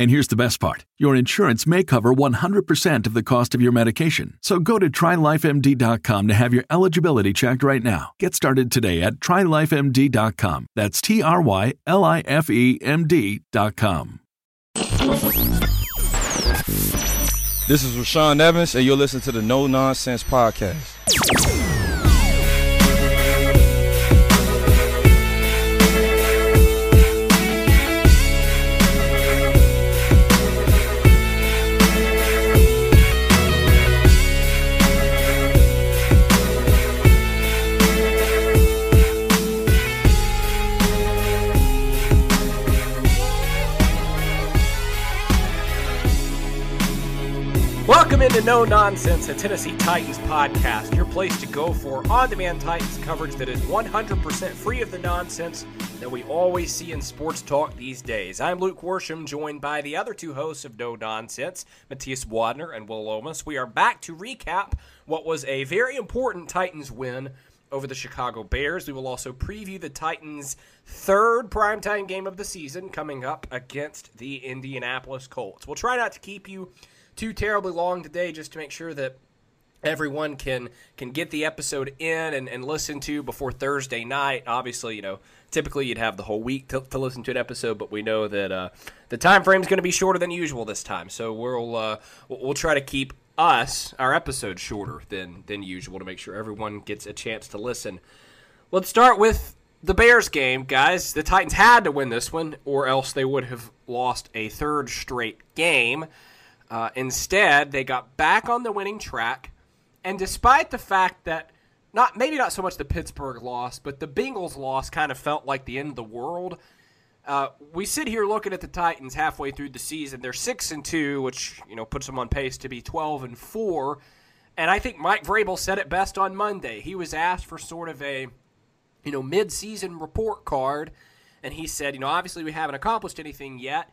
And here's the best part your insurance may cover 100% of the cost of your medication. So go to trylifemd.com to have your eligibility checked right now. Get started today at trylifemd.com. That's T R Y L I F E M D.com. This is Rashaan Evans, and you're listening to the No Nonsense Podcast. Into No Nonsense, a Tennessee Titans podcast, your place to go for on demand Titans coverage that is 100% free of the nonsense that we always see in sports talk these days. I'm Luke Worsham, joined by the other two hosts of No Nonsense, Matthias Wadner and Will Lomas. We are back to recap what was a very important Titans win over the Chicago Bears. We will also preview the Titans' third primetime game of the season coming up against the Indianapolis Colts. We'll try not to keep you too terribly long today just to make sure that everyone can can get the episode in and, and listen to before Thursday night. Obviously, you know, typically you'd have the whole week to, to listen to an episode, but we know that uh, the time frame is going to be shorter than usual this time. So we'll uh, we'll try to keep us our episode shorter than than usual to make sure everyone gets a chance to listen. Let's start with the Bears game, guys. The Titans had to win this one, or else they would have lost a third straight game. Uh, instead, they got back on the winning track, and despite the fact that not maybe not so much the Pittsburgh loss, but the Bengals loss kind of felt like the end of the world. Uh, we sit here looking at the Titans halfway through the season. They're six and two, which you know puts them on pace to be twelve and four. And I think Mike Vrabel said it best on Monday. He was asked for sort of a you know mid-season report card, and he said, you know, obviously we haven't accomplished anything yet,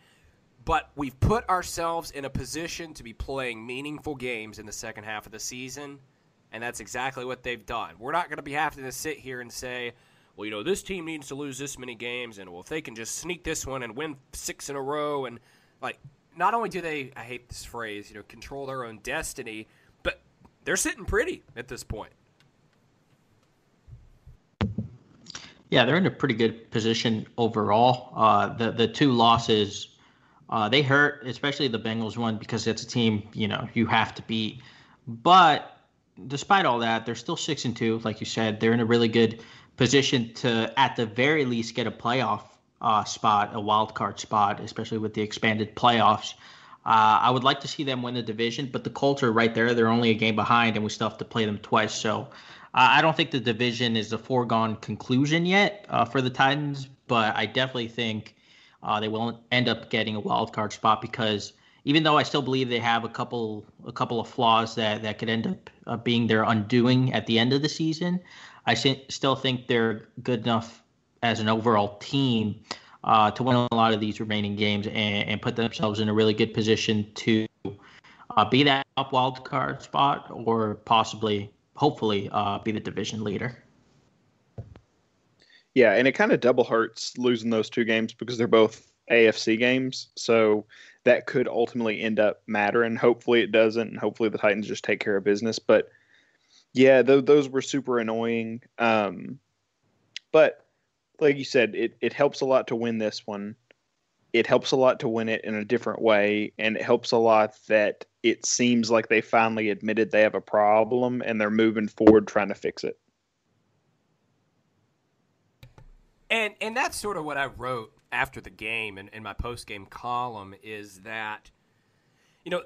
but we've put ourselves in a position to be playing meaningful games in the second half of the season, and that's exactly what they've done. We're not going to be having to sit here and say, well, you know, this team needs to lose this many games, and well, if they can just sneak this one and win six in a row, and like, not only do they, I hate this phrase, you know, control their own destiny, but they're sitting pretty at this point. Yeah, they're in a pretty good position overall. Uh, the the two losses uh, they hurt, especially the Bengals one, because it's a team you know you have to beat. But despite all that, they're still six and two, like you said. They're in a really good position to, at the very least, get a playoff uh, spot, a wild card spot, especially with the expanded playoffs. Uh, I would like to see them win the division, but the Colts are right there. They're only a game behind, and we still have to play them twice. So uh, I don't think the division is a foregone conclusion yet uh, for the Titans, but I definitely think uh, they will end up getting a wild card spot because even though I still believe they have a couple a couple of flaws that that could end up uh, being their undoing at the end of the season, I still think they're good enough as an overall team uh, to win a lot of these remaining games and, and, put themselves in a really good position to uh, be that up wild card spot or possibly, hopefully, uh, be the division leader. Yeah, and it kind of double hurts losing those two games because they're both AFC games. So that could ultimately end up mattering. Hopefully it doesn't, and hopefully the Titans just take care of business. But yeah, th- those were super annoying. Um, but like you said, it, it helps a lot to win this one. It helps a lot to win it in a different way, and it helps a lot that it seems like they finally admitted they have a problem and they're moving forward trying to fix it. And and that's sort of what I wrote after the game and in my post game column is that you know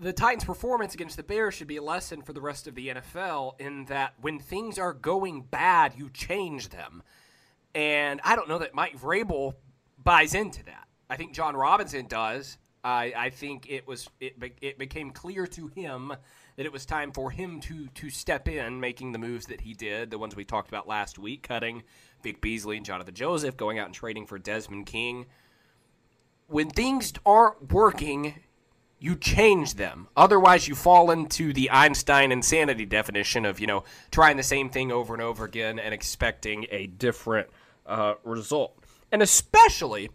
the Titans' performance against the Bears should be a lesson for the rest of the NFL in that when things are going bad, you change them. And I don't know that Mike Vrabel buys into that. I think Jon Robinson does. I, I think it was it, it became clear to him that it was time for him to to step in, making the moves that he did, the ones we talked about last week, cutting Vic Beasley and Jonathan Joseph, going out and trading for Desmond King. When things aren't working, you change them. Otherwise, you fall into the Einstein insanity definition of, you know, trying the same thing over and over again and expecting a different uh, result. And especially,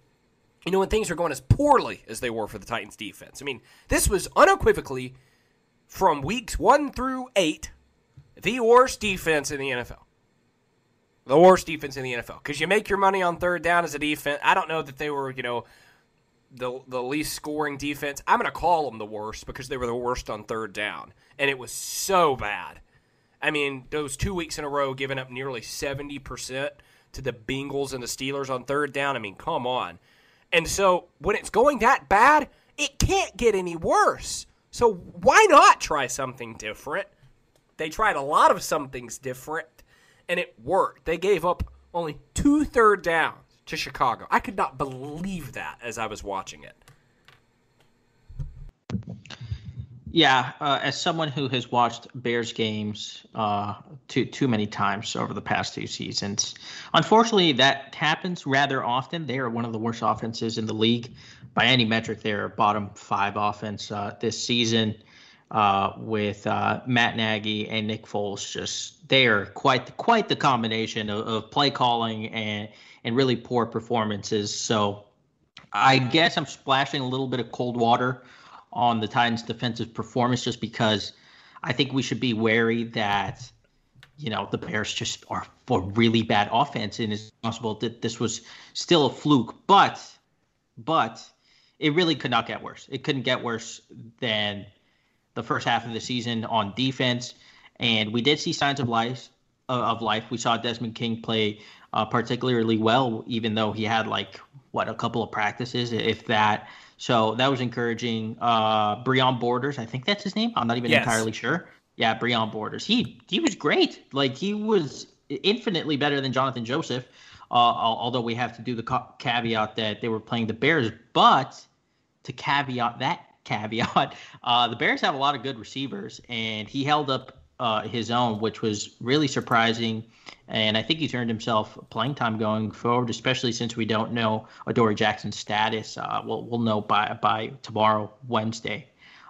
you know, when things are going as poorly as they were for the Titans defense. I mean, this was unequivocally from weeks one through eight the worst defense in the NFL. The worst defense in the NFL. Because you make your money on third down as a defense. I don't know that they were, you know, the the least scoring defense. I'm going to call them the worst because they were the worst on third down, and it was so bad. I mean, those two weeks in a row, giving up nearly seventy percent to the Bengals and the Steelers on third down. I mean, come on. And so when it's going that bad, it can't get any worse. So why not try something different? They tried a lot of somethings different, and it worked. They gave up only two third downs to Chicago. I could not believe that as I was watching it. Yeah, uh, as someone who has watched Bears games uh, too too many times over the past two seasons, unfortunately that happens rather often. They are one of the worst offenses in the league by any metric. They're bottom five offense uh, this season uh, with uh, Matt Nagy and Nick Foles. Just they are quite quite the combination of, of play calling and and really poor performances. So I guess I'm splashing a little bit of cold water on the Titans' defensive performance just because I think we should be wary that you know the Bears just are for really bad offense, and it's possible that this was still a fluke. But but it really could not get worse. It couldn't get worse than the first half of the season on defense, and we did see signs of life. Of life, we saw Desmond King play uh, particularly well, even though he had like what a couple of practices, if that. So that was encouraging. Uh, Breon Borders, I think that's his name. I'm not even yes. entirely sure. Yeah, Breon Borders. He he was great. Like he was infinitely better than Jonathan Joseph. Uh, although we have to do the caveat that they were playing the Bears, but to caveat that caveat, uh, the Bears have a lot of good receivers, and he held up uh, his own, which was really surprising. And I think he's earned himself playing time going forward, especially since we don't know Adoree Jackson's status. Uh, we'll we'll know by by tomorrow, Wednesday.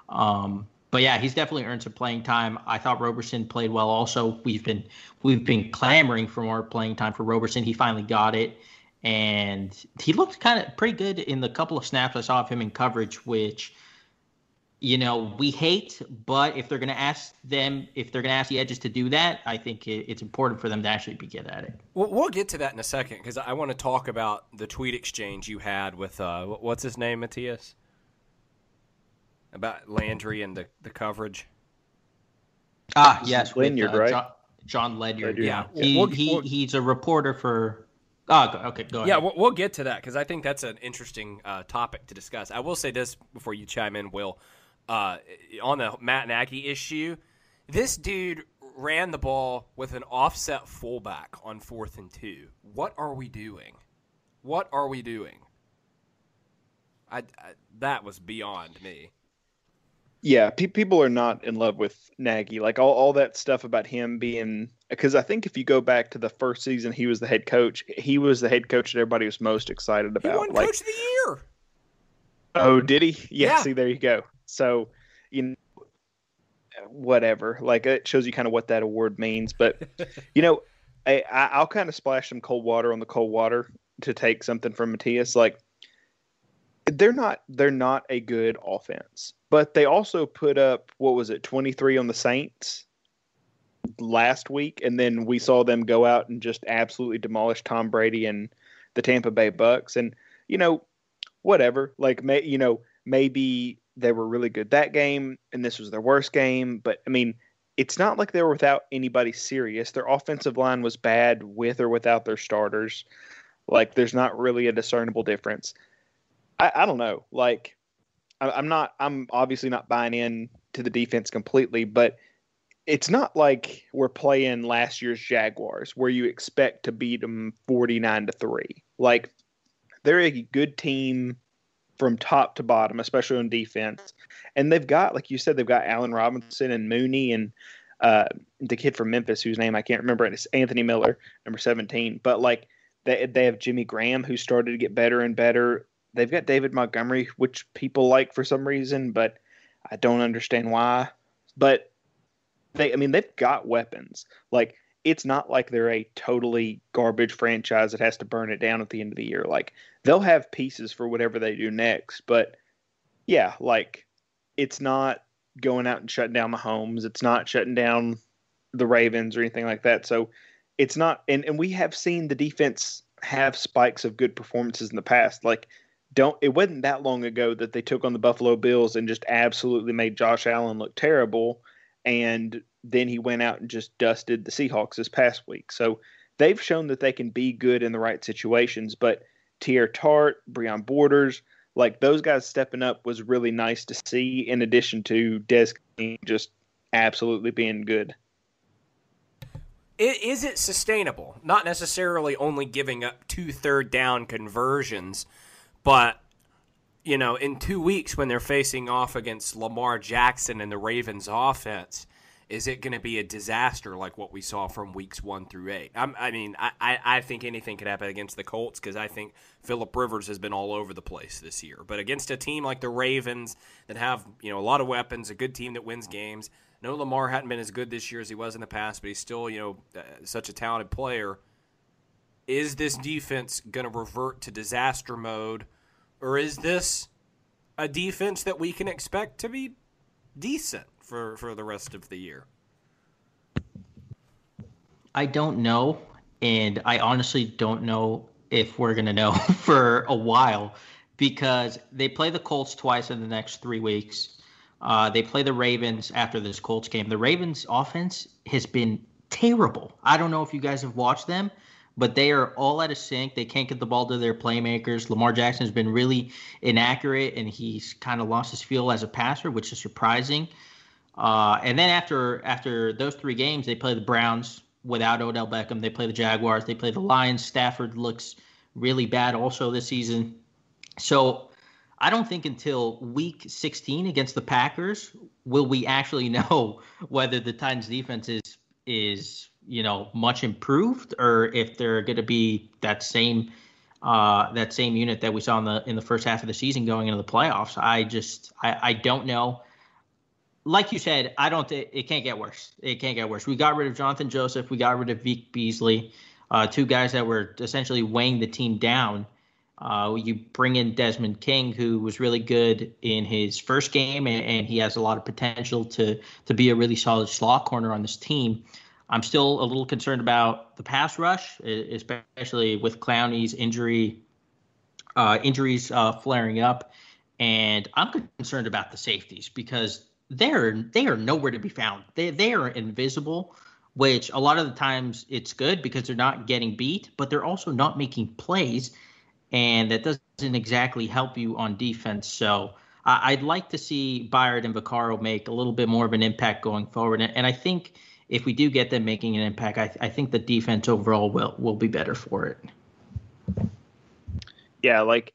Um, but yeah, he's definitely earned some playing time. I thought Roberson played well. Also, we've been we've been clamoring for more playing time for Roberson. He finally got it, and he looked kind of pretty good in the couple of snaps I saw of him in coverage, which you know, we hate, but if they're going to ask them, if they're going to ask the edges to do that, I think it, it's important for them to actually be good at it. Well, we'll get to that in a second because I want to talk about the tweet exchange you had with uh, what's his name, Matthias, about Landry and the, the coverage. Ah, yes, Ledyard, uh, right? Jon, Jon Ledyard. Ledyard. Yeah, yeah. He, we'll, he we'll, he's a reporter for. Oh, okay, go ahead. Yeah, we'll, we'll get to that because I think that's an interesting uh, topic to discuss. I will say this before you chime in, Will uh, on the Matt Nagy issue, this dude ran the ball with an offset fullback on fourth and two. What are we doing? What are we doing? I, I that was beyond me. Yeah, pe- people are not in love with Nagy. Like all, all that stuff about him being because I think if you go back to the first season, he was the head coach. He was the head coach that everybody was most excited about. He won like, Coach of the Year. Oh, did he? Yeah, yeah. See, there you go. So, you know, whatever. Like it shows you kind of what that award means. But you know, I, I'll kind of splash some cold water on the cold water to take something from Matthias. Like they're not they're not a good offense, but they also put up what was it, 23 on the Saints last week and then we saw them go out and just absolutely demolish Tom Brady and the Tampa Bay Bucks and you know whatever like may you know maybe they were really good that game and this was their worst game but I mean it's not like they were without anybody serious. Their offensive line was bad with or without their starters. Like there's not really a discernible difference. I, I don't know. Like I, I'm not I'm obviously not buying in to the defense completely but it's not like we're playing last year's Jaguars where you expect to beat them 49 to 3. Like they're a good team from top to bottom, especially on defense. And they've got, like you said, they've got Allen Robinson and Mooney and uh, the kid from Memphis whose name I can't remember. It's Anthony Miller, number 17. But like they, they have Jimmy Graham who started to get better and better. They've got David Montgomery, which people like for some reason, but I don't understand why. But they I mean they've got weapons. Like it's not like they're a totally garbage franchise that has to burn it down at the end of the year. Like they'll have pieces for whatever they do next, but yeah, like it's not going out and shutting down the homes. It's not shutting down the Ravens or anything like that. So it's not and, and we have seen the defense have spikes of good performances in the past. Like don't it wasn't that long ago that they took on the Buffalo Bills and just absolutely made Josh Allen look terrible and then he went out and just dusted the Seahawks this past week. So they've shown that they can be good in the right situations. But Teair Tart, Breon Borders, like those guys stepping up was really nice to see. In addition to Des just absolutely being good. Is it sustainable? Not necessarily only giving up two third down conversions, but you know, in two weeks when they're facing off against Lamar Jackson and the Ravens offense, is it going to be a disaster like what we saw from weeks one through 8 I'm, i mean, I, I think anything could happen against the Colts because I think Philip Rivers has been all over the place this year. But against a team like the Ravens that have you know a lot of weapons, a good team that wins games. No, Lamar hadn't been as good this year as he was in the past, but he's still you know uh, such a talented player. Is this defense going to revert to disaster mode? Or is this a defense that we can expect to be decent for, for the rest of the year? I don't know. And I honestly don't know if we're going to know for a while because they play the Colts twice in the next three weeks. Uh, they play the Ravens after this Colts game. The Ravens' offense has been terrible. I don't know if you guys have watched them, but they are all out of sync. They can't get the ball to their playmakers. Lamar Jackson has been really inaccurate, and he's kind of lost his feel as a passer, which is surprising. Uh, and then after after those three games, they play the Browns without Odell Beckham. They play the Jaguars. They play the Lions. Stafford looks really bad also this season. So I don't think until week 16 against the Packers will we actually know whether the Titans defense is is you know much improved or if they're going to be that same uh, that same unit that we saw in the in the first half of the season going into the playoffs. I just I, I don't know. Like you said, I don't. Th- it can't get worse. It can't get worse. We got rid of Jonathan Joseph. We got rid of Vic Beasley, uh, two guys that were essentially weighing the team down. Uh, you bring in Desmond King, who was really good in his first game, and, and, he has a lot of potential to to be a really solid slot corner on this team. I'm still a little concerned about the pass rush, especially with Clowney's injury uh, injuries uh, flaring up, and I'm concerned about the safeties because they're they are nowhere to be found. They they are invisible, which a lot of the times it's good because they're not getting beat, but they're also not making plays, and that doesn't exactly help you on defense. So. I'd like to see Byard and Vaccaro make a little bit more of an impact going forward, and, and I think if we do get them making an impact, I, I think the defense overall will will be better for it. Yeah, like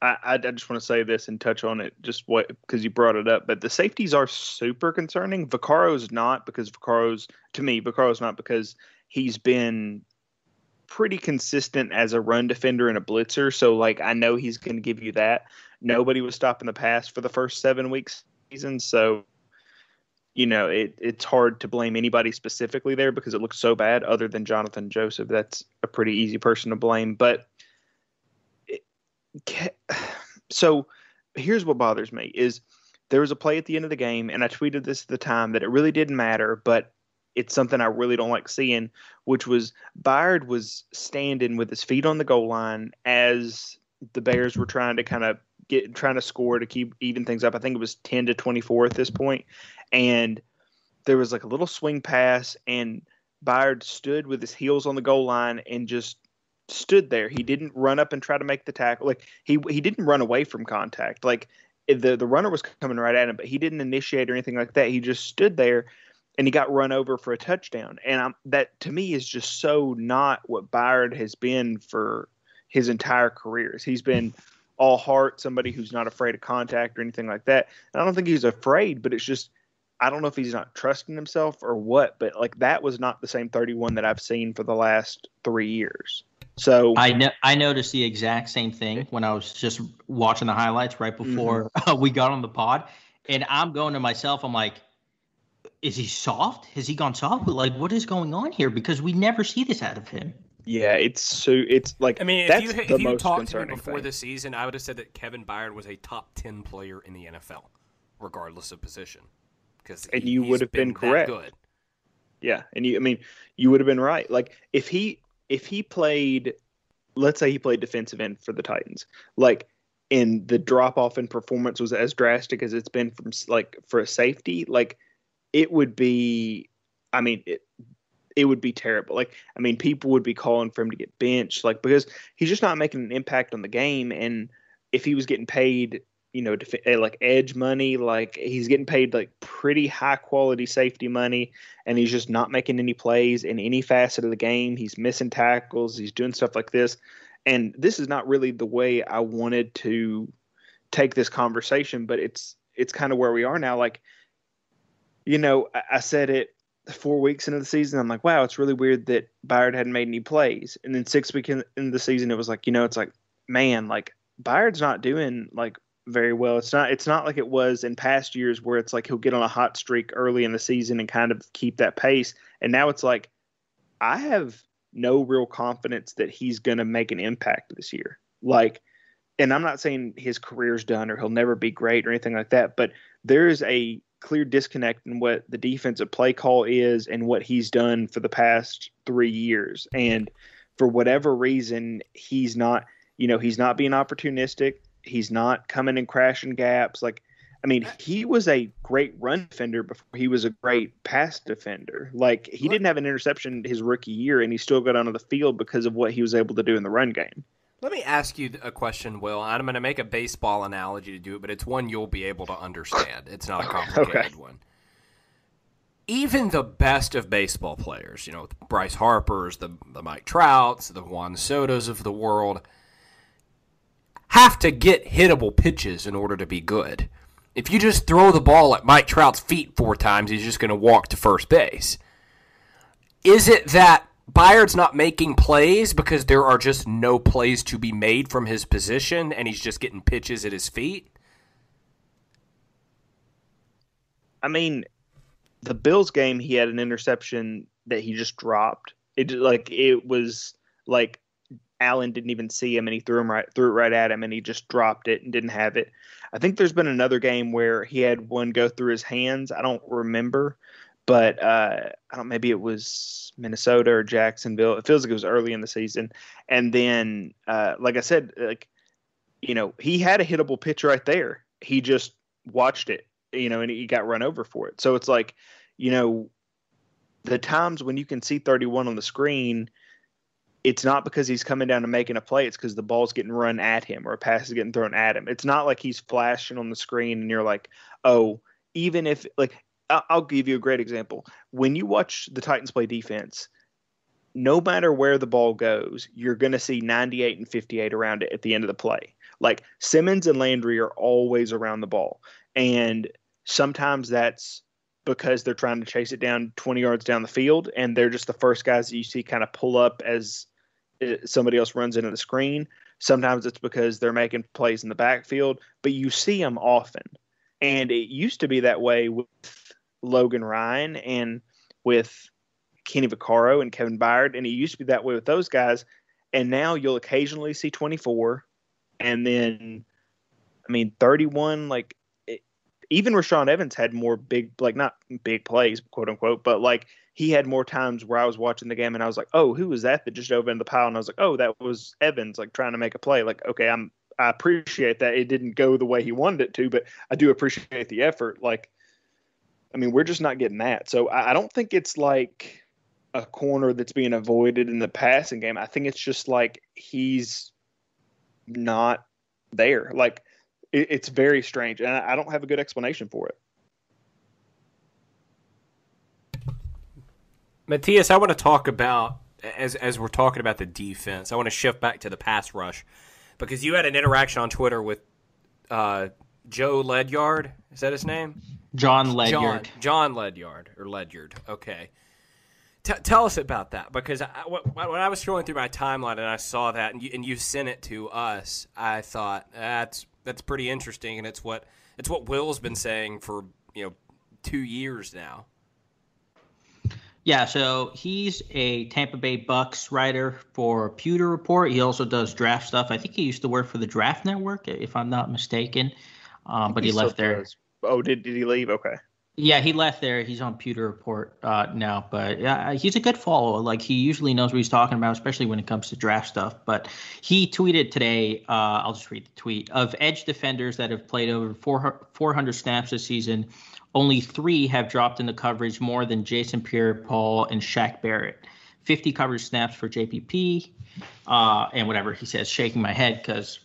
I, I just want to say this and touch on it just what because you brought it up, but the safeties are super concerning. Vaccaro's not because Vaccaro's to me Vaccaro's not because he's been pretty consistent as a run defender and a blitzer. So like I know he's going to give you that. Nobody was stopping the pass for the first seven weeks season, so you know, it, it's hard to blame anybody specifically there because it looks so bad, other than Jonathan Joseph. That's a pretty easy person to blame. But so here's what bothers me is there was a play at the end of the game, and I tweeted this at the time that it really didn't matter, but it's something I really don't like seeing, which was Byard was standing with his feet on the goal line as the Bears were trying to kind of get trying to score to keep even things up. I think it was 10 to 24 at this point, and there was like a little swing pass, and Byard stood with his heels on the goal line and just stood there. He didn't run up and try to make the tackle. Like he he didn't run away from contact. Like the the runner was coming right at him, but he didn't initiate or anything like that. He just stood there and he got run over for a touchdown. And I'm, that to me is just so not what Byard has been for his entire career. He's been all heart, somebody who's not afraid of contact or anything like that. And I don't think he's afraid, but it's just I don't know if he's not trusting himself or what, but like that was not the same 31 that I've seen for the last three years. So I know I noticed the exact same thing when I was just watching the highlights right mm-hmm. before mm-hmm. we got on the pod, and I'm going to myself. I'm like, is he soft? Has he gone soft? Like, what is going on here? Because we never see this out of him. Yeah, it's so it's like I mean, if you if you talked to me before thing. the season, I would have said that Kevin Byard was a top ten player in the NFL, regardless of position. Because and you would have been, been correct. Good. Yeah, and you I mean you would have been right. Like if he if he played, let's say he played defensive end for the Titans, like, and the drop off in performance was as drastic as it's been from like for a safety, like, it would be, I mean, it, it would be terrible. Like, I mean, people would be calling for him to get benched, like, because he's just not making an impact on the game. And if he was getting paid you know, def- eh, like edge money. Like he's getting paid like pretty high quality safety money, and he's just not making any plays in any facet of the game. He's missing tackles. He's doing stuff like this, and this is not really the way I wanted to take this conversation. But it's it's kind of where we are now. Like, you know, I, I said it four weeks into the season. I'm like, wow, it's really weird that Byard hadn't made any plays, and then six weeks in, in the season, it was like, you know, it's like, man, like Byard's not doing like very well. It's not it's not like it was in past years where it's like he'll get on a hot streak early in the season and kind of keep that pace. And now it's like I have no real confidence that he's going to make an impact this year. Like and I'm not saying his career's done or he'll never be great or anything like that, but there is a clear disconnect in what the defensive play call is and what he's done for the past 3 years. And for whatever reason, he's not, you know, he's not being opportunistic He's not coming and crashing gaps. Like, I mean, uh, he was a great run defender before he was a great pass defender. Like, he didn't have an interception his rookie year, and he still got onto the field because of what he was able to do in the run game. Let me ask you a question, Will. I'm going to make a baseball analogy to do it, but it's one you'll be able to understand. It's not a complicated okay. one. Even the best of baseball players, you know, Bryce Harper's, the, the Mike Trouts, the Juan Soto's of the world – have to get hittable pitches in order to be good. If you just throw the ball at Mike Trout's feet four times, he's just going to walk to first base. Is it that Byard's not making plays because there are just no plays to be made from his position and he's just getting pitches at his feet? I mean, the Bills game, he had an interception that he just dropped. It like it was like Allen didn't even see him and he threw him right threw it right at him and he just dropped it and didn't have it. I think there's been another game where he had one go through his hands. I don't remember, but uh, I don't. Maybe it was Minnesota or Jacksonville. It feels like it was early in the season. And then, uh, like I said, like you know, he had a hittable pitch right there. He just watched it, you know, and he got run over for it. So it's like, you know, the times when you can see 31 on the screen it's not because he's coming down and making a play. It's because the ball's getting run at him or a pass is getting thrown at him. It's not like he's flashing on the screen and you're like, oh, even if like I'll give you a great example. When you watch the Titans play defense, no matter where the ball goes, you're going to see 98 and 58 around it at the end of the play. Like Simmons and Landry are always around the ball. And sometimes that's because they're trying to chase it down 20 yards down the field and they're just the first guys that you see kind of pull up as uh, somebody else runs into the screen. Sometimes it's because they're making plays in the backfield, but you see them often. And it used to be that way with Logan Ryan and with Kenny Vaccaro and Kevin Byard, and it used to be that way with those guys. And now you'll occasionally see 24, and then I mean, 31, like, even Rashaan Evans had more big, like, not big plays, quote unquote, but like, he had more times where I was watching the game and I was like, oh, who was that that just in the pile? And I was like, oh, that was Evans, like, trying to make a play. Like, okay, I'm, I appreciate that it didn't go the way he wanted it to, but I do appreciate the effort. Like, I mean, we're just not getting that. So I, I don't think it's like a corner that's being avoided in the passing game. I think it's just like he's not there. Like it, it's very strange, and I, I don't have a good explanation for it. Matthias, I want to talk about as as we're talking about the defense. I want to shift back to the pass rush because you had an interaction on Twitter with uh, Joe Ledyard. Is that his name? Jon Ledyard. Jon, Jon Ledyard or Ledyard. Okay. T- tell us about that because I, when I was scrolling through my timeline and I saw that and you, and you sent it to us, I thought that's that's pretty interesting and it's what it's what Will's been saying for you know two years now. Yeah, so he's a Tampa Bay Bucks writer for Pewter Report. He also does draft stuff. I think he used to work for the Draft Network, if I'm not mistaken. Um, but he, he left there. Does. Oh, did did he leave? Okay. Yeah, he left there. He's on Pewter Report uh, now, but yeah, he's a good follow. Like he usually knows what he's talking about, especially when it comes to draft stuff. But he tweeted today. Uh, I'll just read the tweet of edge defenders that have played over 400 snaps this season only three have dropped into coverage more than Jason Pierre-Paul and Shaq Barrett. 50 coverage snaps for JPP, uh, and whatever he says, shaking my head because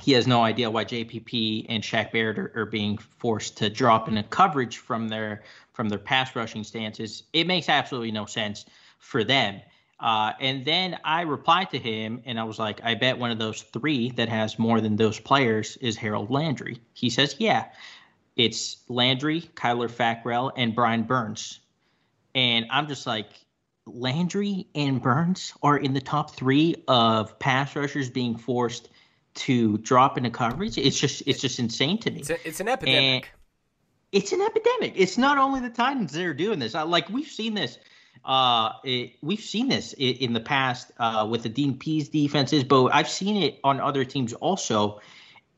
he has no idea why JPP and Shaq Barrett are, are, being forced to drop in a coverage from their from their pass rushing stances. It makes absolutely no sense for them. Uh, and then I replied to him and I was like, I bet one of those three that has more than those players is Harold Landry. He says, Yeah it's Landry, Kyler Fackrell, and Brian Burns. And I'm just like, Landry and Burns are in the top three of pass rushers being forced to drop into coverage. It's just it's just insane to me. It's, a, it's an epidemic. And it's an epidemic. It's not only the Titans that are doing this. I, like we've seen this. Uh, it, we've seen this in, in the past uh, with the Dean Pees defenses, but I've seen it on other teams also.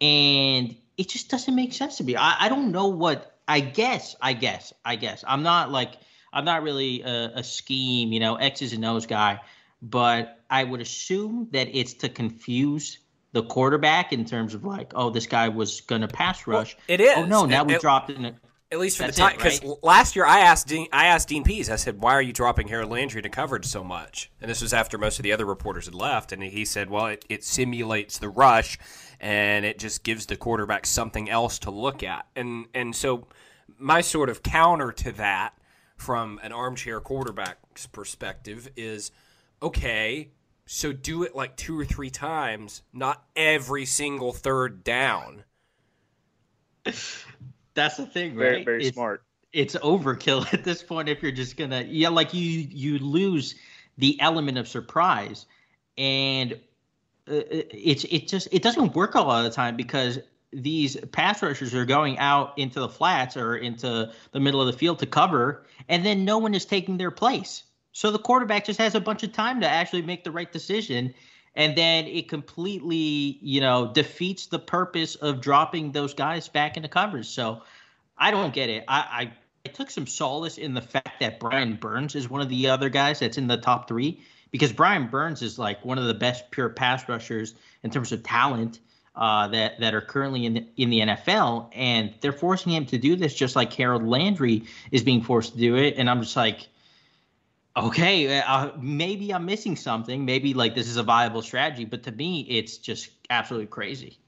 And it just doesn't make sense to me. I, I don't know what I guess, I guess, I guess. I'm not like I'm not really a, a scheme, you know, X's and O's guy, but I would assume that it's to confuse the quarterback in terms of like, oh, this guy was gonna pass rush. Well, it is. Oh no, now it, we it, dropped in. A, at least for the time, because right? last year I asked Dean, I asked Dean Pees. I said, "Why are you dropping Harold Landry to coverage so much?" And this was after most of the other reporters had left, and he said, "Well, it, it simulates the rush, and it just gives the quarterback something else to look at." And and so my sort of counter to that, from an armchair quarterback's perspective, is okay. So do it like two or three times, not every single third down. That's the thing, right? Very, very it's, smart. It's overkill at this point if you're just gonna yeah, like you you lose the element of surprise, and uh, uh, it's it just it doesn't work a lot of the time because these pass rushers are going out into the flats or into the middle of the field to cover, and then no one is taking their place. So the quarterback just has a bunch of time to actually make the right decision. And then it completely you know defeats the purpose of dropping those guys back into coverage. So i don't get it. I, I, I took some solace in the fact that brian burns is one of the other guys that's in the top three because brian burns is like one of the best pure pass rushers in terms of talent uh, that that are currently in the, in the NFL, and they're forcing him to do this just like Harold Landry is being forced to do it. And I'm just like, okay, uh, maybe I'm missing something. Maybe like this is a viable strategy, but to me, it's just absolutely crazy.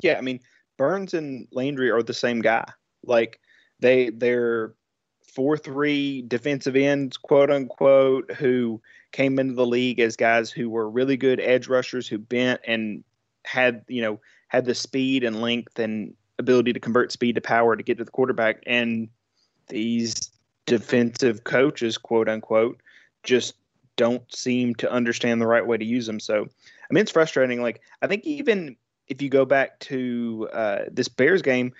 Yeah, I mean, Burns and Landry are the same guy. Like they they're four three defensive ends, quote unquote, who came into the league as guys who were really good edge rushers who bent and had you know had the speed and length and ability to convert speed to power to get to the quarterback and these defensive coaches, quote unquote, just don't seem to understand the right way to use them. So, I mean, it's frustrating. Like, I think even if you go back to uh, this Bears game,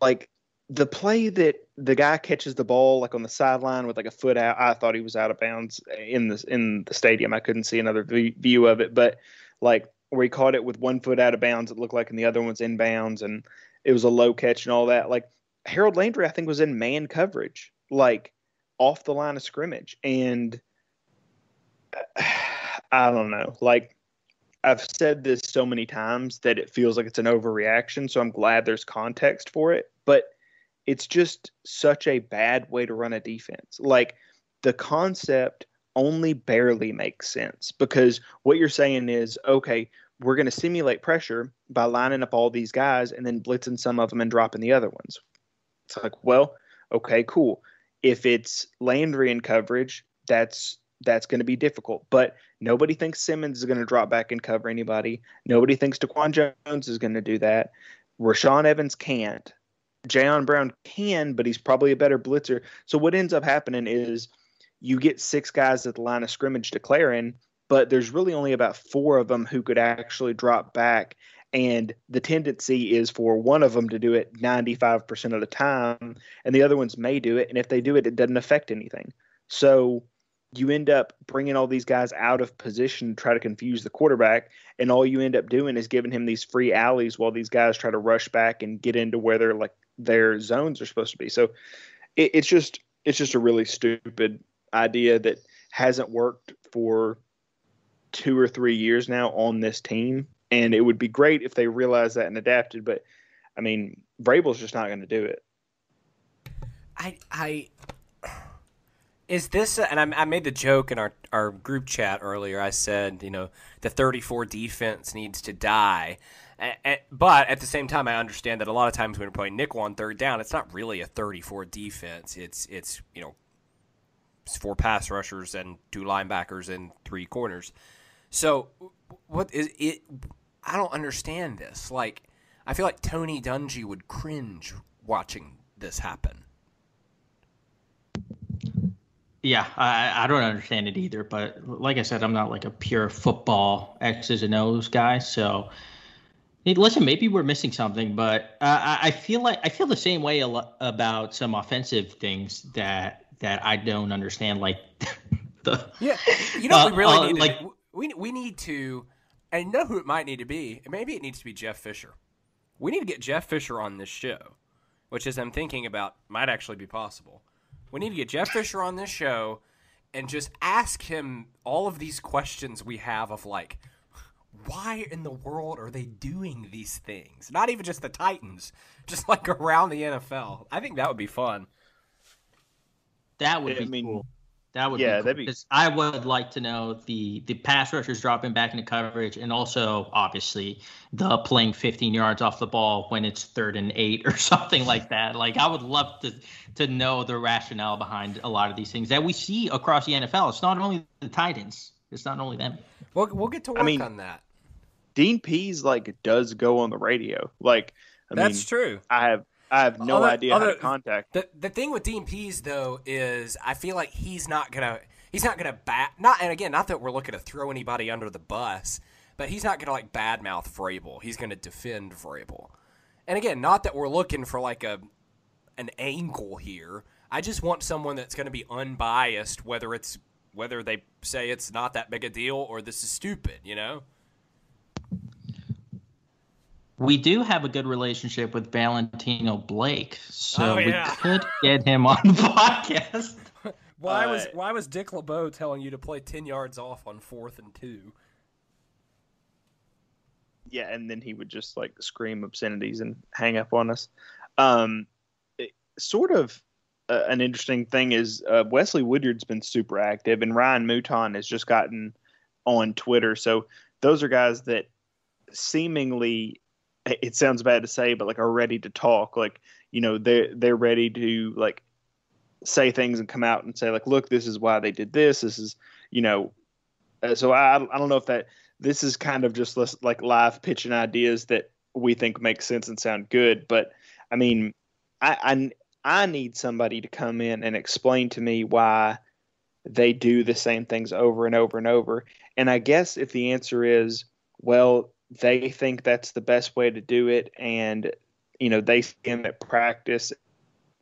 like the play that the guy catches the ball like on the sideline with like a foot out, I thought he was out of bounds in the in the stadium. I couldn't see another view of it, but like where he caught it with one foot out of bounds, it looked like, and the other one's in bounds, and it was a low catch and all that. Like Harold Landry, I think, was in man coverage, like off the line of scrimmage, and I don't know, like. I've said this so many times that it feels like it's an overreaction. So I'm glad there's context for it. But it's just such a bad way to run a defense. Like the concept only barely makes sense because what you're saying is okay, we're going to simulate pressure by lining up all these guys and then blitzing some of them and dropping the other ones. It's like, well, okay, cool. If it's Landry in coverage, that's that's going to be difficult. But nobody thinks Simmons is going to drop back and cover anybody. Nobody thinks DaQuan Jones is going to do that. Rashaan Evans can't. Jayon Brown can, but he's probably a better blitzer. So what ends up happening is you get six guys at the line of scrimmage declaring, but there's really only about four of them who could actually drop back. And the tendency is for one of them to do it 95% of the time, and the other ones may do it. And if they do it, it doesn't affect anything. So you end up bringing all these guys out of position to try to confuse the quarterback, and all you end up doing is giving him these free alleys while these guys try to rush back and get into where their like their zones are supposed to be. So it, it's just it's just a really stupid idea that hasn't worked for two or three years now on this team. And it would be great if they realized that and adapted. But I mean, Vrabel's just not going to do it. I I is this and I, I, made the joke in our our group chat earlier. I said, you know, the 34 defense needs to die. but at the same time, I understand that a lot of times when we're playing nickel on third down, it's not really a 34 defense. It's it's you know it's four pass rushers and two linebackers and three corners. So what is it? I don't understand this. Like, I feel like Tony Dungy would cringe watching this happen. Yeah, I, I don't understand it either. But like I said, I'm not like a pure football X's and O's guy. So, listen, maybe we're missing something, but uh, I feel like I feel the same way about some offensive things that that I don't understand. Like the yeah, you know, uh, we really uh, need like we we need to, and you know who it might need to be. Maybe it needs to be Jeff Fisher. We need to get Jeff Fisher on this show, which, as I'm thinking about, might actually be possible. We need to get Jeff Fisher on this show and just ask him all of these questions we have of like why in the world are they doing these things? Not even just the Titans, just like around the NFL. I think that would be fun. That would I be mean, cool. That would yeah, be cool. be. I would like to know the the pass rushers dropping back into coverage, and also obviously the playing 15 yards off the ball when it's third and eight or something like that. Like I would love to to know the rationale behind a lot of these things that we see across the NFL. It's not only the Titans. It's not only them. We'll we'll get to work I mean, on that. Dean Pees like does go on the radio. Like I that's mean, true. I have I have no other, idea other, how to contact. The the thing with Dean Pees though is I feel like he's not gonna he's not gonna bat not and again not that we're looking to throw anybody under the bus, but he's not gonna like badmouth Vrabel. He's gonna defend Vrabel. And again, not that we're looking for like a an angle here. I just want someone that's gonna be unbiased, whether it's whether they say it's not that big a deal or this is stupid, you know? We do have a good relationship with Valentino Blake, so oh, yeah. we could get him on the podcast. why uh, was why was Dick LeBeau telling you to play ten yards off on fourth and two? Yeah, and then he would just like scream obscenities and hang up on us. Um, it, sort of uh, an interesting thing is uh, Wesley Woodyard's been super active, and Ryan Mouton has just gotten on Twitter. So those are guys that seemingly it sounds bad to say, but like are ready to talk. Like you know they're they're ready to like say things and come out and say like, look, this is why they did this. This is you know. Uh, so I I don't know if that this is kind of just like live pitching ideas that we think make sense and sound good, but I mean, I I I need somebody to come in and explain to me why they do the same things over and over and over. And I guess if the answer is, well, they think that's the best way to do it, and you know they see him at practice.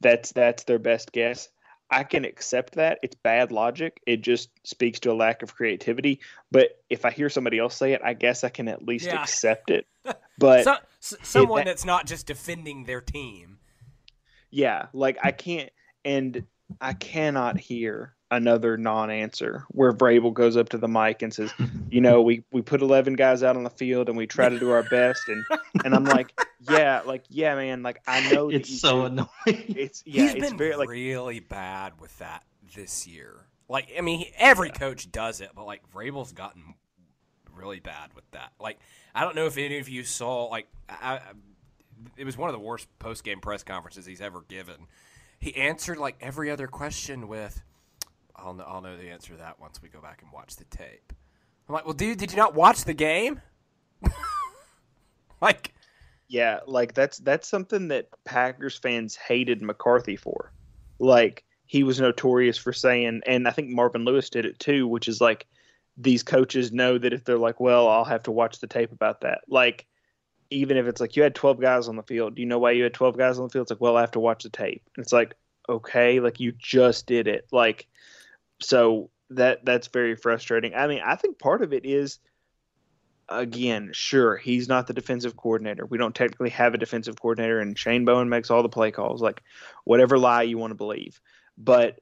That's that's their best guess. I can accept that. It's bad logic. It just speaks to a lack of creativity. But if I hear somebody else say it, I guess I can at least yeah. accept it. But so, someone it, that's not just defending their team. Yeah, like I can't, and I cannot hear another non-answer where Vrabel goes up to the mic and says, "You know, we we put 11 guys out on the field and we try to do our best." And and I'm like, "Yeah, like yeah, man, like I know it's so do. annoying. It's yeah, He's it's been very like really bad with that this year. Like I mean, every yeah. coach does it, but like Vrabel's gotten really bad with that. Like I don't know if any of you saw like I, I it was one of the worst post-game press conferences he's ever given. He answered like every other question with I'll know, I'll know the answer to that once we go back and watch the tape. I'm like, well, dude, did you not watch the game? like, yeah, like that's that's something that Packers fans hated McCarthy for. Like he was notorious for saying, and I think Marvin Lewis did it too, which is like these coaches know that if they're like, well, I'll have to watch the tape about that. Like, even if it's like you had 12 guys on the field, do you know why you had 12 guys on the field? It's like, well, I have to watch the tape. And it's like, okay, like you just did it. Like, so that that's very frustrating. I mean, I think part of it is again, sure, he's not the defensive coordinator. We don't technically have a defensive coordinator, and Shane Bowen makes all the play calls, like whatever lie you want to believe. But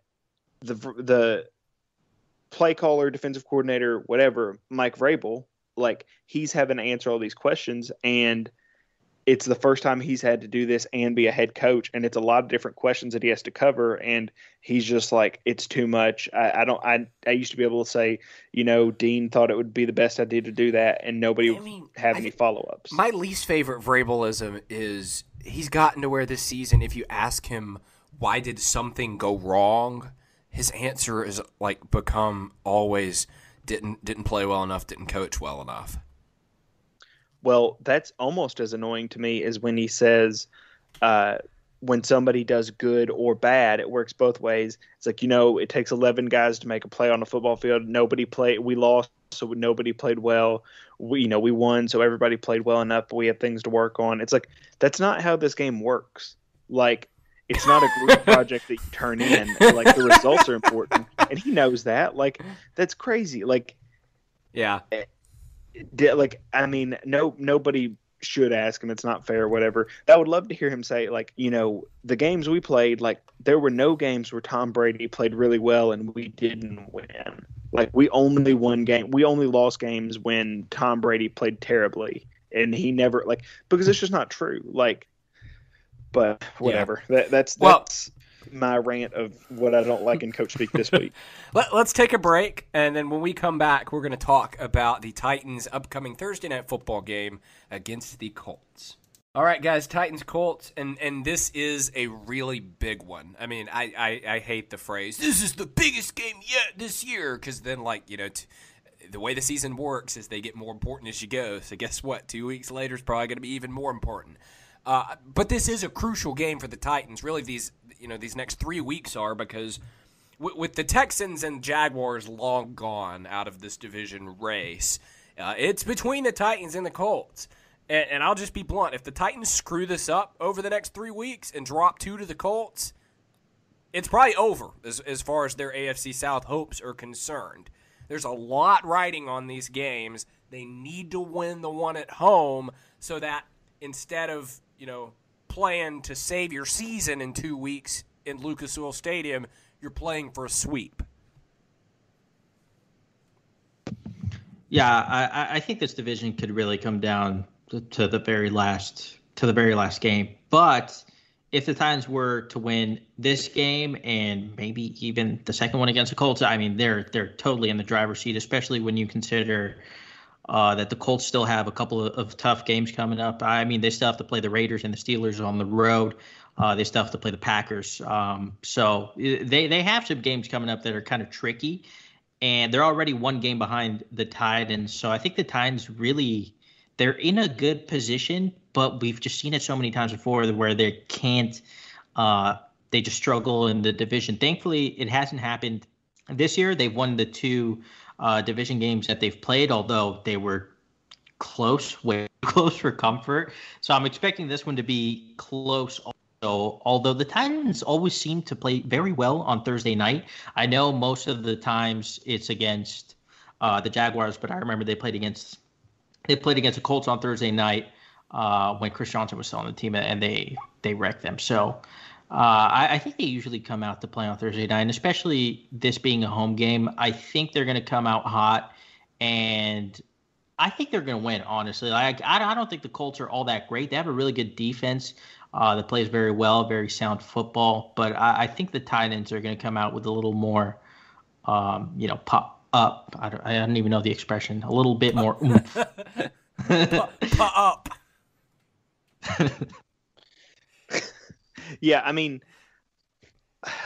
the the play caller, defensive coordinator, whatever, Mike Vrabel, like he's having to answer all these questions, and it's the first time he's had to do this and be a head coach and it's a lot of different questions that he has to cover and he's just like it's too much. I, I, don't I, I used to be able to say you know dean thought it would be the best idea to do that and nobody I mean, would have I, any follow-ups. My least favorite vrabelism is he's gotten to where this season if you ask him why did something go wrong? His answer is like become always didn't didn't play well enough didn't coach well enough well, that's almost as annoying to me as when he says, uh, when somebody does good or bad, it works both ways. It's like, you know, it takes 11 guys to make a play on a football field. Nobody played, we lost, so nobody played well. We, you know, we won, so everybody played well enough, but we have things to work on. It's like, that's not how this game works. Like, it's not a group project that you turn in. Like, the results are important. And he knows that. Like, that's crazy. Like, yeah. Eh, like I mean, no nobody should ask him. It's not fair, whatever. I would love to hear him say, like, you know, the games we played, like, there were no games where Tom Brady played really well and we didn't win. Like, we only won game. We only lost games when Tom Brady played terribly, and he never like because it's just not true. Like, but whatever. Yeah. That, that's that's. My rant of what I don't like in coach speak this week. Let, us take a break, and then when we come back, we're going to talk about the Titans' upcoming Thursday night football game against the Colts. All right, guys, Titans Colts, and and this is a really big one. I mean, I I, I hate the phrase "this is the biggest game yet this year" because then, like you know. T- the way the season works is they get more important as you go. So guess what? Two weeks later is probably going to be even more important. Uh, but this is a crucial game for the Titans. Really, these you know these next three weeks are because w- with the Texans and Jaguars long gone out of this division race, uh, it's between the Titans and the Colts. And, and I'll just be blunt: if the Titans screw this up over the next three weeks and drop two to the Colts, it's probably over as, as far as their AFC South hopes are concerned. There's a lot riding on these games. They need to win the one at home so that instead of, you know, playing to save your season in two weeks in Lucas Oil Stadium, you're playing for a sweep. Yeah, I, I think this division could really come down to, to, the very last to the very last game. But if the Titans were to win this game and maybe even the second one against the Colts, I mean they're they're totally in the driver's seat, especially when you consider uh, that the Colts still have a couple of, of, tough games coming up. I mean, they still have to play the Raiders and the Steelers on the road. Uh, they still have to play the Packers. Um, so they they have some games coming up that are kind of tricky, and they're already one game behind the Titans. And so I think the Titans really they're in a good position, but we've just seen it so many times before where they can't. Uh, they just struggle in the division. Thankfully, it hasn't happened this year. They've won the two uh, division games that they've played, although they were close, way close for comfort. So I'm expecting this one to be close. So, although the Titans always seem to play very well on Thursday night, I know most of the times it's against uh, the Jaguars, but I remember they played against they played against the Colts on Thursday night uh, when Chris Johnson was still on the team, and they they wrecked them. So. Uh, I, I, think they usually come out to play on Thursday night, and especially this being a home game. I think they're going to come out hot, and I think they're going to win. Honestly, like I, I don't think the Colts are all that great. They have a really good defense uh, that plays very well, very sound football. But I, I think the Titans are going to come out with a little more, um, you know, pop up. I don't, I don't, even know the expression. A little bit more pop, pop up. yeah, I mean,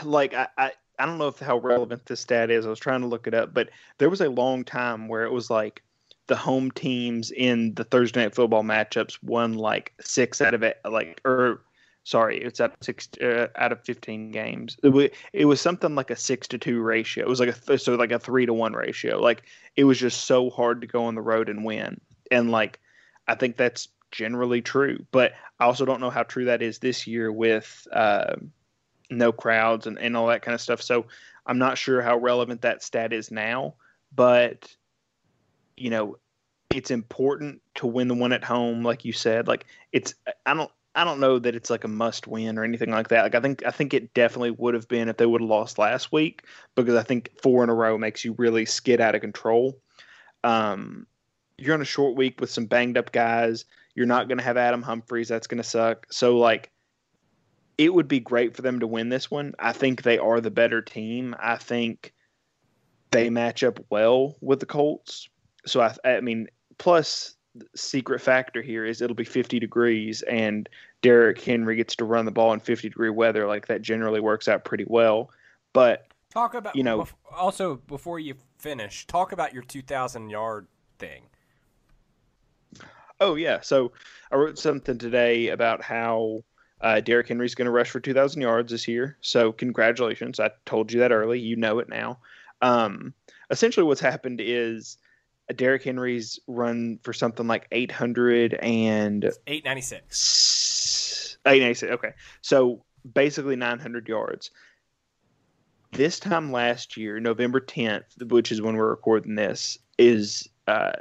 like I, I, I don't know if how relevant this stat is. I was trying to look it up, but there was a long time where it was like the home teams in the Thursday night football matchups won like six out of it, like or sorry, it's out of six uh, out of fifteen games. It was, it was something like a six to two ratio. It was like a th- so like a three to one ratio. Like it was just so hard to go on the road and win. And like I think that's generally true, but I also don't know how true that is this year with uh, no crowds and, and all that kind of stuff. So I'm not sure how relevant that stat is now, but you know, it's important to win the one at home, like you said. Like it's I don't I don't know that it's like a must win or anything like that. Like I think I think it definitely would have been if they would have lost last week because I think four in a row makes you really skid out of control. Um, you're on a short week with some banged up guys. You're not going to have Adam Humphries. That's going to suck. So like, it would be great for them to win this one. I think they are the better team. I think they match up well with the Colts so I, I mean, plus secret factor here is it'll be 50 degrees and Derrick Henry gets to run the ball in 50 degree weather. Like that generally works out pretty well. But talk about you know also before you finish, talk about your 2,000 yard thing. Oh yeah, so I wrote something today about how uh, Derrick Henry's going to rush for 2,000 yards this year. So congratulations! I told you that early. You know it now. Um, essentially, what's happened is Derrick Henry's run for something like 800 and 896. 896. Okay. So basically 900 yards. This time last year, November 10th, which is when we're recording this, is uh,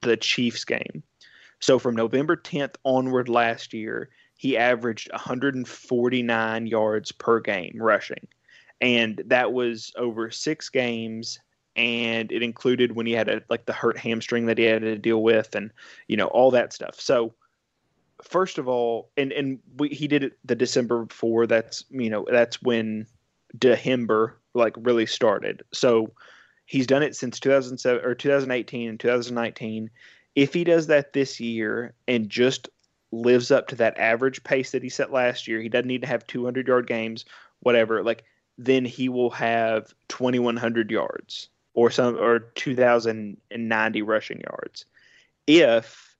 the Chiefs game. So from November 10th onward last year, he averaged 149 yards per game rushing. And that was over six games and it included when he had a like the hurt hamstring that he had to deal with and you know all that stuff so first of all and and we, he did it the december before that's you know that's when Dehember like really started so he's done it since 2007 or 2018 and 2019 if he does that this year and just lives up to that average pace that he set last year he doesn't need to have 200 yard games whatever like then he will have 2100 yards or some or 2090 rushing yards. If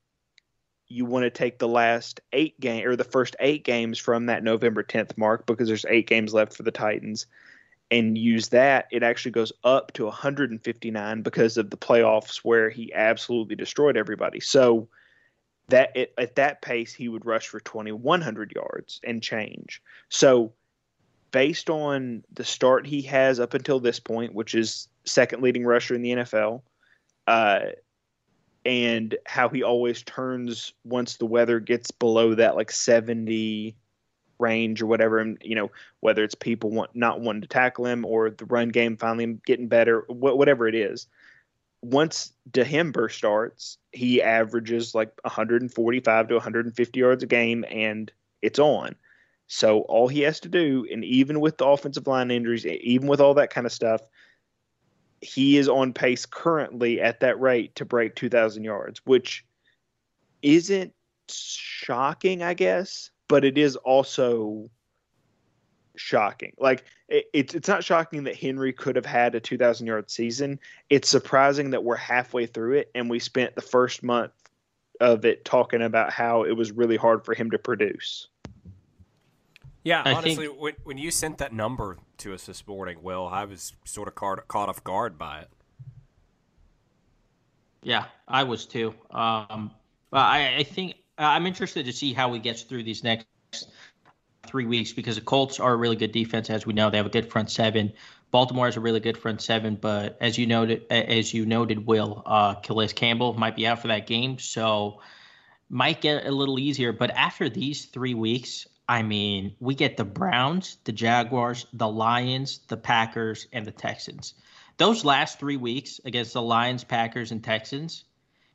you want to take the last eight game or the first eight games from that November 10th mark because there's eight games left for the Titans and use that, it actually goes up to 159 because of the playoffs where he absolutely destroyed everybody. So that it, at that pace, he would rush for 2,100 yards and change. So based on the start he has up until this point, which is second leading rusher in the NFL, uh, and how he always turns once the weather gets below that like 70 range or whatever, and you know whether it's people want not wanting to tackle him or the run game finally getting better, wh- whatever it is. Once Dehember starts, he averages like 145 to 150 yards a game, and it's on. So all he has to do, and even with the offensive line injuries, even with all that kind of stuff, he is on pace currently at that rate to break 2,000 yards, which isn't shocking, I guess, but it is also shocking. Like it, it's it's not shocking that Henry could have had a 2,000 yard season. It's surprising that we're halfway through it and we spent the first month of it talking about how it was really hard for him to produce. Yeah, I honestly, think, when when you sent that number to us this morning, Will, I was sort of caught, caught off guard by it. Yeah, I was too. Um, but I, I think I'm interested to see how he gets through these next three weeks because the Colts are a really good defense, as we know. They have a good front seven. Baltimore is a really good front seven, but as you noted, as you noted, Will uh, Calais Campbell might be out for that game, so might get a little easier. But after these three weeks, I mean, we get the Browns, the Jaguars, the Lions, the Packers, and the Texans. Those last three weeks against the Lions, Packers, and Texans,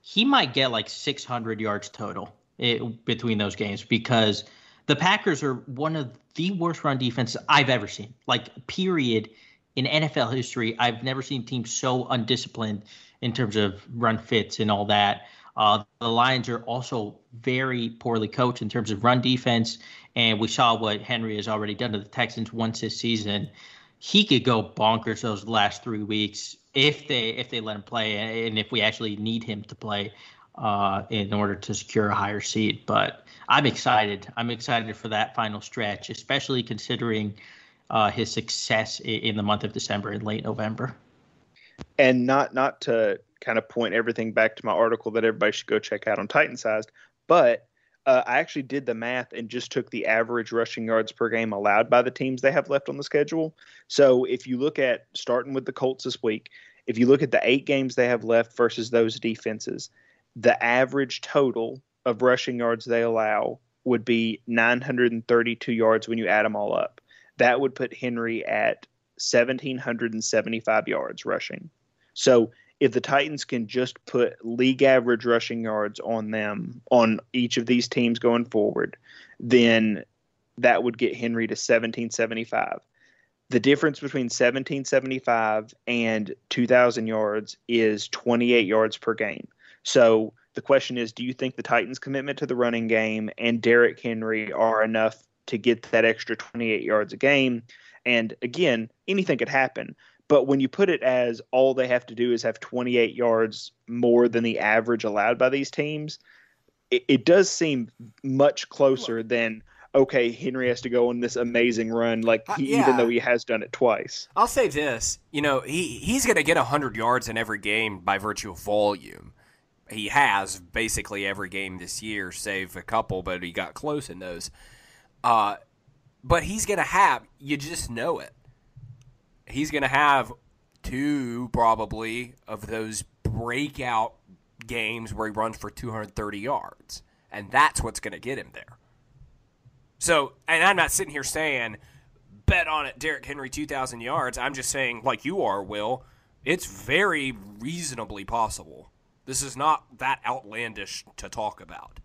he might get like 600 yards total it, between those games because the Packers are one of the worst run defenses I've ever seen. Like, period. In NFL history, I've never seen teams so undisciplined in terms of run fits and all that. Uh, the Lions are also very poorly coached in terms of run defense, and we saw what Henry has already done to the Texans once this season. He could go bonkers those last three weeks if they if they let him play, and if we actually need him to play uh, in order to secure a higher seat. But I'm excited. I'm excited for that final stretch, especially considering uh, his success in, in the month of December and late November. And not not to kind of point everything back to my article that everybody should go check out on Titan Sized, but uh, I actually did the math and just took the average rushing yards per game allowed by the teams they have left on the schedule. So if you look at starting with the Colts this week, if you look at the eight games they have left versus those defenses, the average total of rushing yards they allow would be 932 yards when you add them all up. That would put Henry at 1,775 yards rushing. So if the Titans can just put league average rushing yards on them on each of these teams going forward, then that would get Henry to 1775. The difference between 1775 and 2000 yards is 28 yards per game. So the question is do you think the Titans' commitment to the running game and Derrick Henry are enough to get that extra 28 yards a game? And again, anything could happen. But when you put it as all they have to do is have 28 yards more than the average allowed by these teams, it, it does seem much closer than okay, Henry has to go on this amazing run, like uh, he, uh, yeah. even though he has done it twice. I'll say this: you know, he he's going to get 100 yards in every game by virtue of volume. He has basically every game this year, save a couple, but he got close in those. Uh, but he's going to have, you just know it he's going to have two probably of those breakout games where he runs for 230 yards. And that's what's going to get him there. So, and I'm not sitting here saying bet on it, Derrick Henry 2,000 yards. I'm just saying, like you are, Will, it's very reasonably possible. This is not that outlandish to talk about.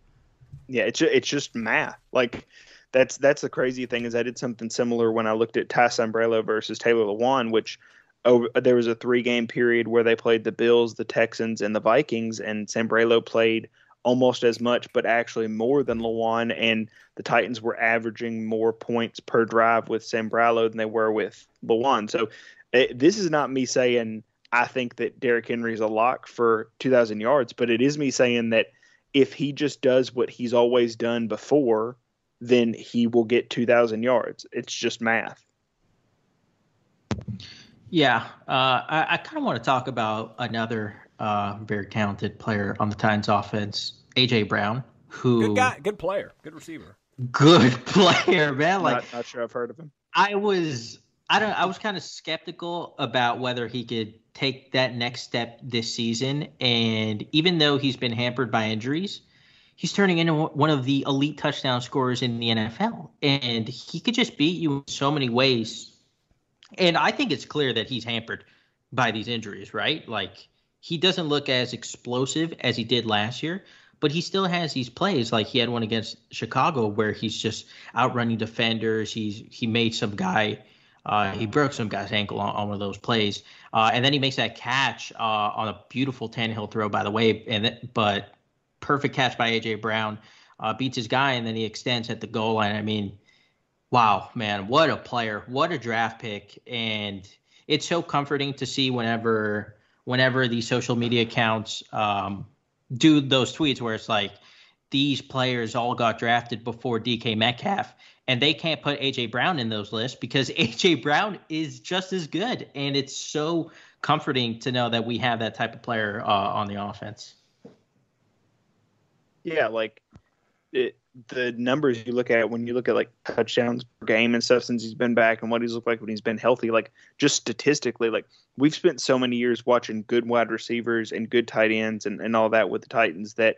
Yeah, it's it's just math. Like that's that's the crazy thing is I did something similar when I looked at Ty Sambrailo versus Taylor Lewan, which over, there was a three game period where they played the Bills, the Texans, and the Vikings, and Sambrailo played almost as much, but actually more than Lewan, and the Titans were averaging more points per drive with Sambrailo than they were with Lewan. So it, this is not me saying I think that Derrick Henry is a lock for 2,000 yards, but it is me saying that if he just does what he's always done before – then he will get 2,000 yards. It's just math. Yeah, uh, I, I kind of want to talk about another uh, very talented player on the Titans offense, AJ Brown, who good guy, good player, good receiver, good player, man. Like, not, not sure I've heard of him. I was, I don't, I was kind of skeptical about whether he could take that next step this season, and even though he's been hampered by injuries, he's turning into one of the elite touchdown scorers in the NFL. And he could just beat you in so many ways. And I think it's clear that he's hampered by these injuries, right? Like he doesn't look as explosive as he did last year, but he still has these plays. Like he had one against Chicago where he's just outrunning defenders. He's he made some guy uh, he broke some guy's ankle on, on one of those plays, uh, and then he makes that catch uh, on a beautiful Tannehill throw, by the way. And th- but perfect catch by AJ Brown, uh, beats his guy, and then he extends at the goal line. I mean, wow, man, what a player, what a draft pick, and it's so comforting to see whenever whenever these social media accounts um, do those tweets where it's like these players all got drafted before DK Metcalf, and they can't put AJ Brown in those lists because AJ Brown is just as good, and it's so comforting to know that we have that type of player uh, on the offense. Yeah, like it, the numbers you look at when you look at like touchdowns per game and stuff since he's been back and what he's looked like when he's been healthy, like just statistically, like we've spent so many years watching good wide receivers and good tight ends and, and all that with the Titans that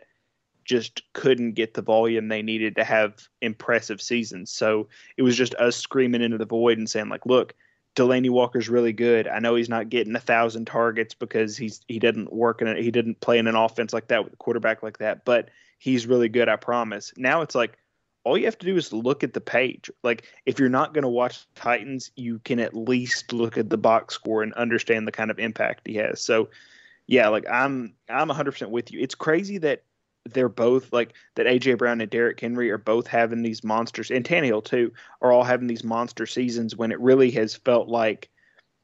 just couldn't get the volume they needed to have impressive seasons. So it was just us screaming into the void and saying, like, look, Delanie Walker's really good. I know he's not getting a thousand targets because he's he didn't work in it. He didn't play in an offense like that with a quarterback like that, but he's really good. I promise. Now it's like all you have to do is look at the page. Like if you're not going to watch Titans, you can at least look at the box score and understand the kind of impact he has. So yeah, like I'm I'm 100% with you. It's crazy that they're both like that AJ Brown and Derrick Henry are both having these monsters and Tannehill too are all having these monster seasons when it really has felt like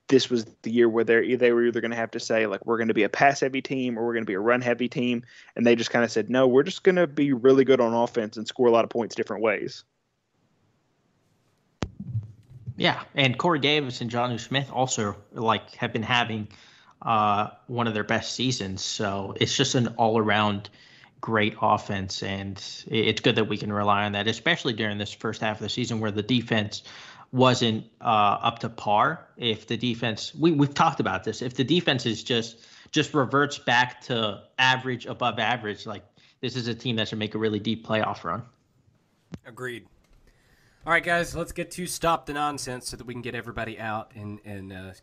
this was the year where they they were either going to have to say like we're going to be a pass heavy team or we're going to be a run heavy team and they just kind of said no we're just going to be really good on offense and score a lot of points different ways. Yeah, and Corey Davis and Jonnu Smith also like have been having uh, one of their best seasons. So it's just an all around great offense, and it's good that we can rely on that, especially during this first half of the season where the defense wasn't uh, up to par. If the defense, we we've talked about this, if the defense is just just reverts back to average, above average, like this is a team that should make a really deep playoff run. Agreed. All right, guys, let's get to stop the nonsense so that we can get everybody out in in uh,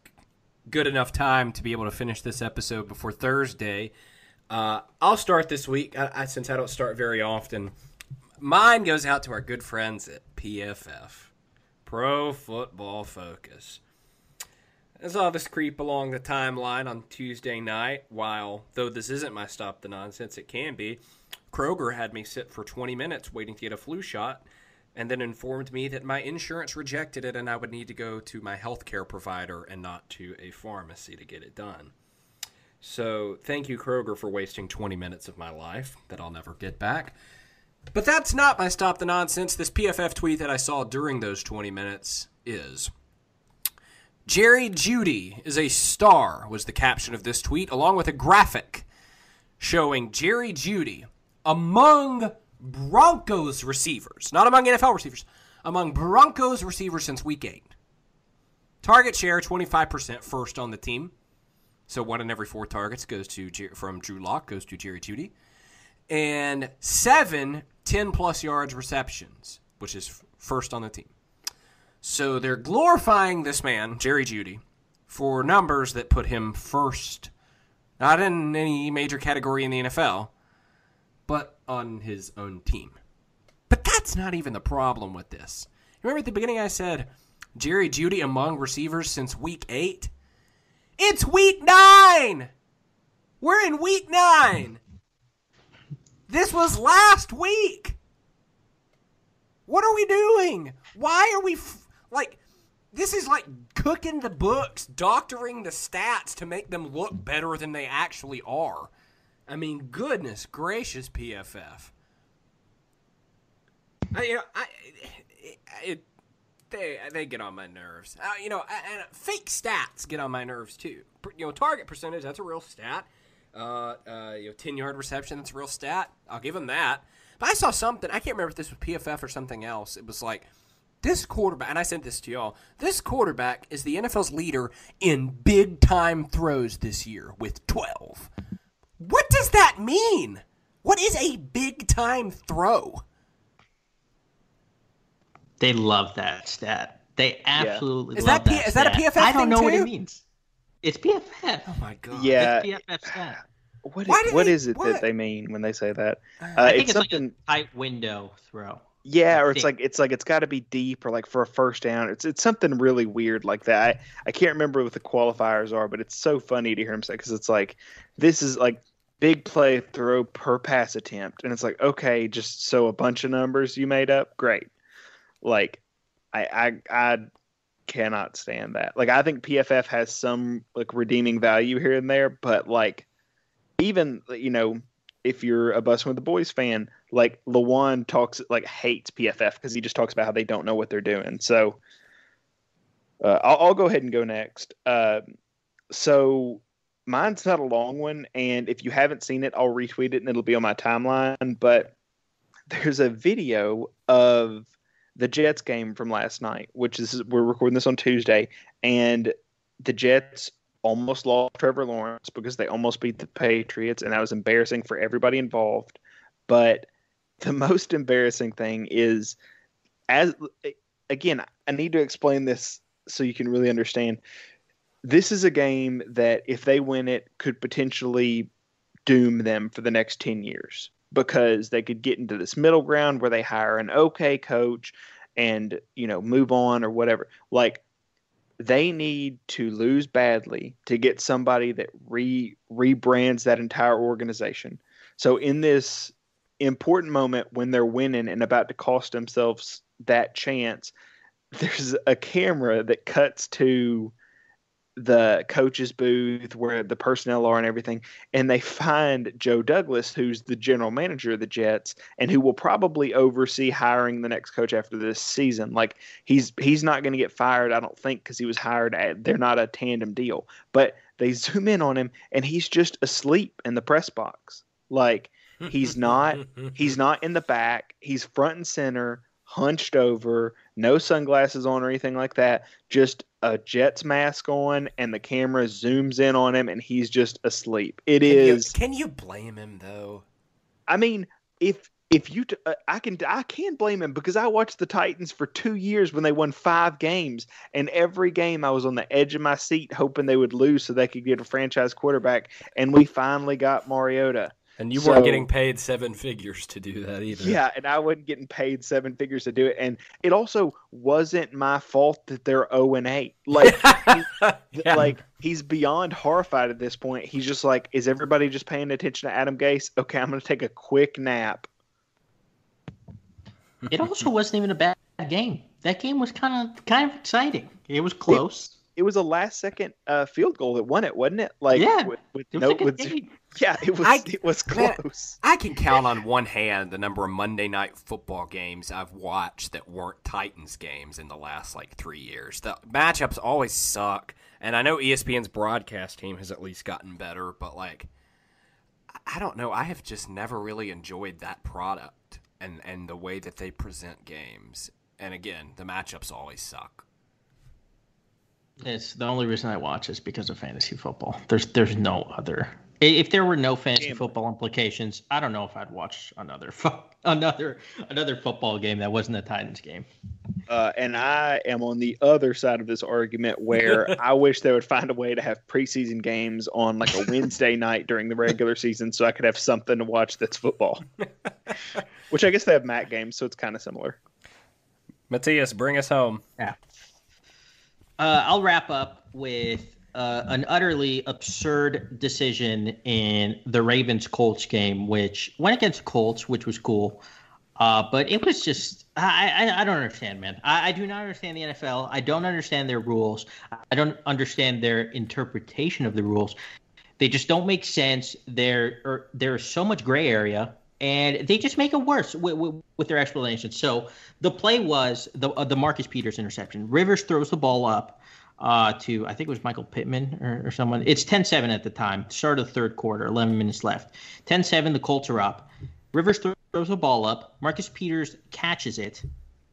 good enough time to be able to finish this episode before Thursday. Uh, I'll start this week I, I, since I don't start very often. Mine goes out to our good friends at PFF, Pro Football Focus. I saw this creep along the timeline on Tuesday night. While though this isn't my stop the nonsense, it can be. Kroger had me sit for 20 minutes waiting to get a flu shot, and then informed me that my insurance rejected it and I would need to go to my healthcare provider and not to a pharmacy to get it done. So thank you, Kroger, for wasting 20 minutes of my life that I'll never get back. But that's not my stop the nonsense. This PFF tweet that I saw during those 20 minutes is. Jerry Jeudy is a star, was the caption of this tweet, along with a graphic showing Jerry Jeudy among Broncos receivers, not among NFL receivers, among Broncos receivers since week eight. Target share 25%, first on the team. So one in every four targets goes to from Drew Lock goes to Jerry Jeudy, and seven 10 plus yards receptions, which is first on the team. So they're glorifying this man, Jerry Jeudy for numbers that put him first, not in any major category in the NFL, but on his own team. But that's not even the problem with this. Remember at the beginning I said Jerry Jeudy among receivers since week eight? It's week nine. We're in week nine. This was last week. What are we doing? Why are we f- like? This is like cooking the books, doctoring the stats to make them look better than they actually are. I mean, goodness gracious, PFF. I, you know, I, it, it they they get on my nerves. Uh, you know, and fake stats get on my nerves too. You know, target percentage that's a real stat. Uh, uh, you know, ten yard reception that's a real stat. I'll give them that. But I saw something. I can't remember if this was PFF or something else. It was like this quarterback, and I sent this to y'all. This quarterback is the NFL's leader in big time throws this year with twelve. What does that mean? What is a big time throw? They love that stat. They absolutely yeah. is love that. P- that is that a PFF? I don't know too? what it means. It's PFF. Oh my god. Yeah. It's PFF stat. What is, what they, is it what? that they mean when they say that? Uh, I think it's, it's something like tight window throw. Yeah, or it's like it's like it's got to be deep or like for a first down. It's it's something really weird like that. I, I can't remember what the qualifiers are, but it's so funny to hear him say because it's like this is like big play throw per pass attempt, and it's like okay, just so a bunch of numbers you made up, great. Like I I I cannot stand that. Like I think PFF has some like redeeming value here and there, but like even you know if you're a Bussin' with the Boys fan, like Lewan talks like hates PFF because he just talks about how they don't know what they're doing. So uh, I'll, I'll, go ahead and go next. Uh, so mine's not a long one, and if you haven't seen it, I'll retweet it and it'll be on my timeline. But there's a video of the Jets game from last night, which is we're recording this on Tuesday, and the Jets almost lost Trevor Lawrence because they almost beat the Patriots, and that was embarrassing for everybody involved. But the most embarrassing thing is, as again, I need to explain this so you can really understand. This is a game that, if they win it, could potentially doom them for the next 10 years because they could get into this middle ground where they hire an okay coach and, you know, move on or whatever. Like, they need to lose badly to get somebody that re rebrands that entire organization. So in this important moment when they're winning and about to cost themselves that chance, there's a camera that cuts to the coach's booth where the personnel are and everything and they find Joe Douglas who's the general manager of the Jets and who will probably oversee hiring the next coach after this season. Like he's he's not going to get fired I don't think cuz he was hired at they're not a tandem deal. But they zoom in on him and he's just asleep in the press box. Like he's not he's not in the back. He's front and center hunched over no sunglasses on or anything like that just a Jets mask on and the camera zooms in on him and he's just asleep. It can is. You, can you blame him though? I mean, if if you t- uh, I can I can't blame him because I watched the Titans for 2 years when they won 5 games and every game I was on the edge of my seat hoping they would lose so they could get a franchise quarterback and we finally got Mariota. And you weren't getting paid seven figures to do that either. Yeah, and I wasn't getting paid seven figures to do it. And it also wasn't my fault that they're 0 and 8. Like, yeah. like he's beyond horrified at this point. He's just like, is everybody just paying attention to Adam Gase? Okay, I'm going to take a quick nap. It also wasn't even a bad game. That game was kind of kind of exciting. It was close. It, it was a last second uh, field goal that won it, wasn't it? Like, yeah, with, with no, like with, yeah, it was. I, it was close. I can count on one hand the number of Monday night football games I've watched that weren't Titans games in the last like three years. The matchups always suck, and I know ESPN's broadcast team has at least gotten better, but like, I don't know. I have just never really enjoyed that product and and the way that they present games. And again, the matchups always suck. It's the only reason I watch is because of fantasy football. There's there's no other. If there were no fantasy Damn. football implications, I don't know if I'd watch another another another football game that wasn't a Titans game. Uh, and I am on the other side of this argument where I wish they would find a way to have preseason games on like a Wednesday night during the regular season, so I could have something to watch that's football. Which I guess they have MAC games, so it's kind of similar. Matthias, bring us home. Yeah. Uh, I'll wrap up with uh, an utterly absurd decision in the Ravens Colts game, which went against Colts, which was cool. Uh, but it was just I, I, I don't understand, man. I, I, do not understand the NFL. I don't understand their rules. I don't understand their interpretation of the rules. They just don't make sense. There er, there's so much gray area, and they just make it worse with, with, with their explanations. So the play was the uh, the Marcus Peters interception. Rivers throws the ball up uh, to I think it was Michael Pittman or, or someone. It's 10-7 at the time. Start of the third quarter, 11 minutes left. 10-7, the Colts are up. Rivers throws the ball up. Marcus Peters catches it,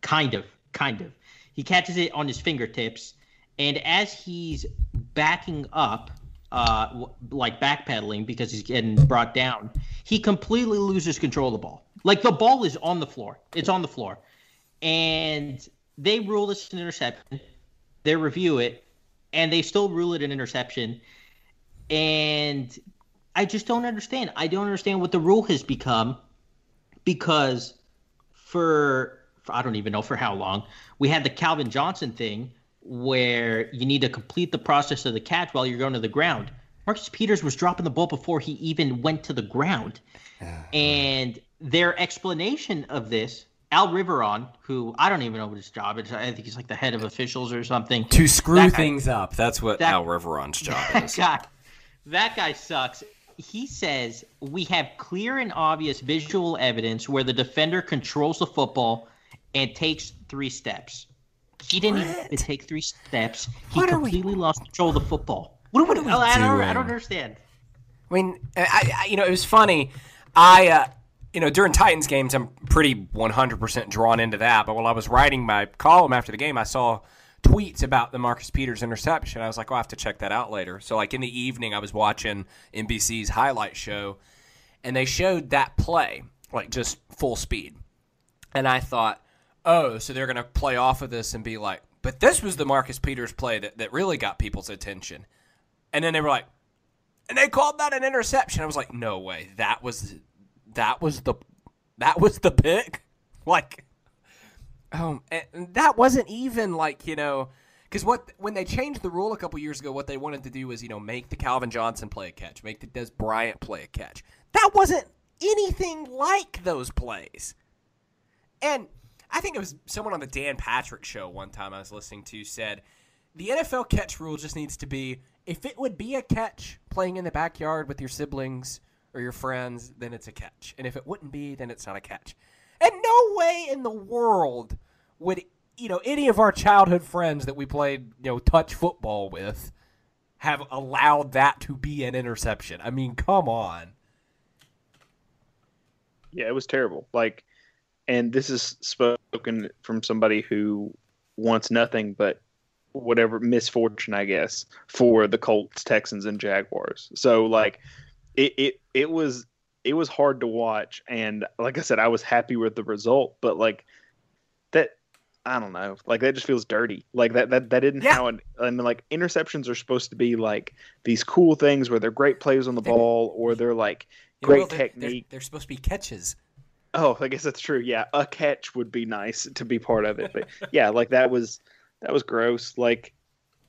kind of, kind of. He catches it on his fingertips, and as he's backing up, uh, like backpedaling because he's getting brought down, he completely loses control of the ball. Like the ball is on the floor. It's on the floor, and they rule this an interception they review it, and they still rule it an interception. And I just don't understand. I don't understand what the rule has become because for, for I don't even know for how long we had the Calvin Johnson thing where you need to complete the process of the catch while you're going to the ground. Marcus Peters was dropping the ball before he even went to the ground. and their explanation of this Al Riveron, who I don't even know what his job is. I think he's like the head of officials or something. To screw that things up. That's what that, Al Riveron's job that is. Guy, that guy sucks. He says we have clear and obvious visual evidence where the defender controls the football and takes three steps. He didn't what? even take three steps. He what completely lost control of the football. What, what are we? I don't, I don't understand. I mean, I, I, you know, it was funny. I uh, you know, during Titans games, I'm pretty 100% drawn into that. But while I was writing my column after the game, I saw tweets about the Marcus Peters interception. I was like, oh, I have to check that out later. So, like in the evening, I was watching NBC's highlight show, and they showed that play, like just full speed. And I thought, oh, so they're going to play off of this and be like, but this was the Marcus Peters play that, that really got people's attention. And then they were like, and they called that an interception. I was like, no way. That was that was the that was the pick. Like, um, that wasn't even like you know, because what when they changed the rule a couple years ago, what they wanted to do was you know make the Calvin Johnson play a catch, make the Dez Bryant play a catch. That wasn't anything like those plays. And I think it was someone on the Dan Patrick show one time I was listening to said the NFL catch rule just needs to be if it would be a catch playing in the backyard with your siblings or your friends, then it's a catch. And if it wouldn't be, then it's not a catch. And no way in the world would you know any of our childhood friends that we played you know touch football with have allowed that to be an interception. I mean, come on. Yeah, it was terrible. Like, and this is spoken from somebody who wants nothing but whatever misfortune, I guess, for the Colts, Texans, and Jaguars. So like it it it was it was hard to watch, and like I said, I was happy with the result, but like that. I don't know. Like that just feels dirty. Like that that that didn't yeah. how like interceptions are supposed to be like these cool things where they're great plays on the ball or they're like great they're, technique. They're, they're supposed to be catches. Oh, I guess that's true. Yeah, a catch would be nice to be part of it. But yeah, like that was that was gross. Like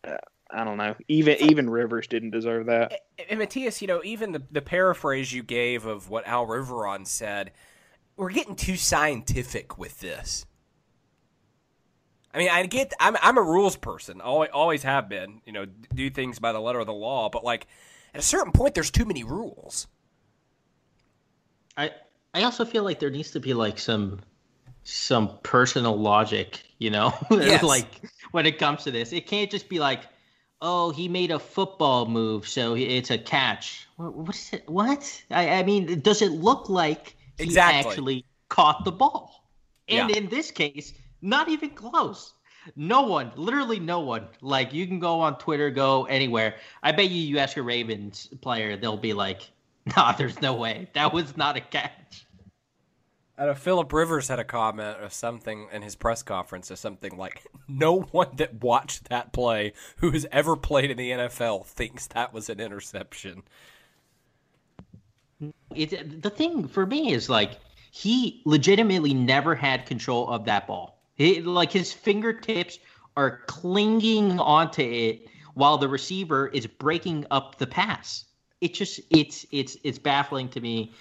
uh, I don't know. Even even Rivers didn't deserve that. And Matthias, you know, even the the paraphrase you gave of what Al Riveron said, we're getting too scientific with this. I mean, I get I'm I'm a rules person. Always always have been. You know, do things by the letter of the law. But like at a certain point, there's too many rules. I I also feel like there needs to be like some some personal logic. You know, yes. like when it comes to this. It can't just be like, oh, he made a football move, so it's a catch. What is it? What? I, I mean, does it look like he exactly. actually caught the ball? And yeah. in this case, not even close. No one, literally no one. Like you can go on Twitter, go anywhere. I bet you, you ask a Ravens player, they'll be like, "Nah, there's no way. That was not a catch." I know Philip Rivers had a comment or something in his press conference or something like, "No one that watched that play who has ever played in the NFL thinks that was an interception." It, the thing for me is like he legitimately never had control of that ball. He, like his fingertips are clinging onto it while the receiver is breaking up the pass. It just it's it's it's baffling to me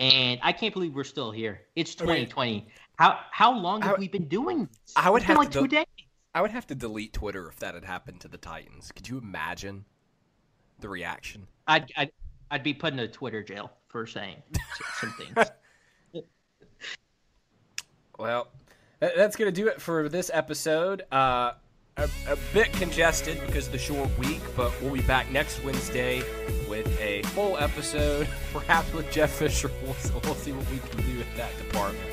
and I can't believe we're still here. It's 2020. I mean, how how long have I, we been doing this? I would it's have like to two days. I would have to delete Twitter if that had happened to the Titans. Could you imagine the reaction? I'd I'd, I'd be put in a Twitter jail for saying some things. well, that's gonna do it for this episode. Uh, a, a, bit congested because of the short week, but we'll be back next Wednesday with a full episode, perhaps with Jeff Fisher. We'll, we'll see what we can do with that department.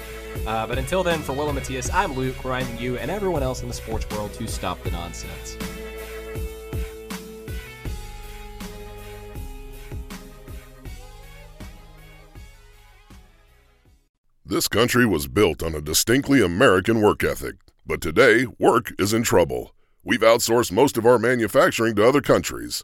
Uh, but until then, for Will and Matthias, I'm Luke, reminding you and everyone else in the sports world to stop the nonsense. This country was built on a distinctly American work ethic, but today, work is in trouble. We've outsourced most of our manufacturing to other countries,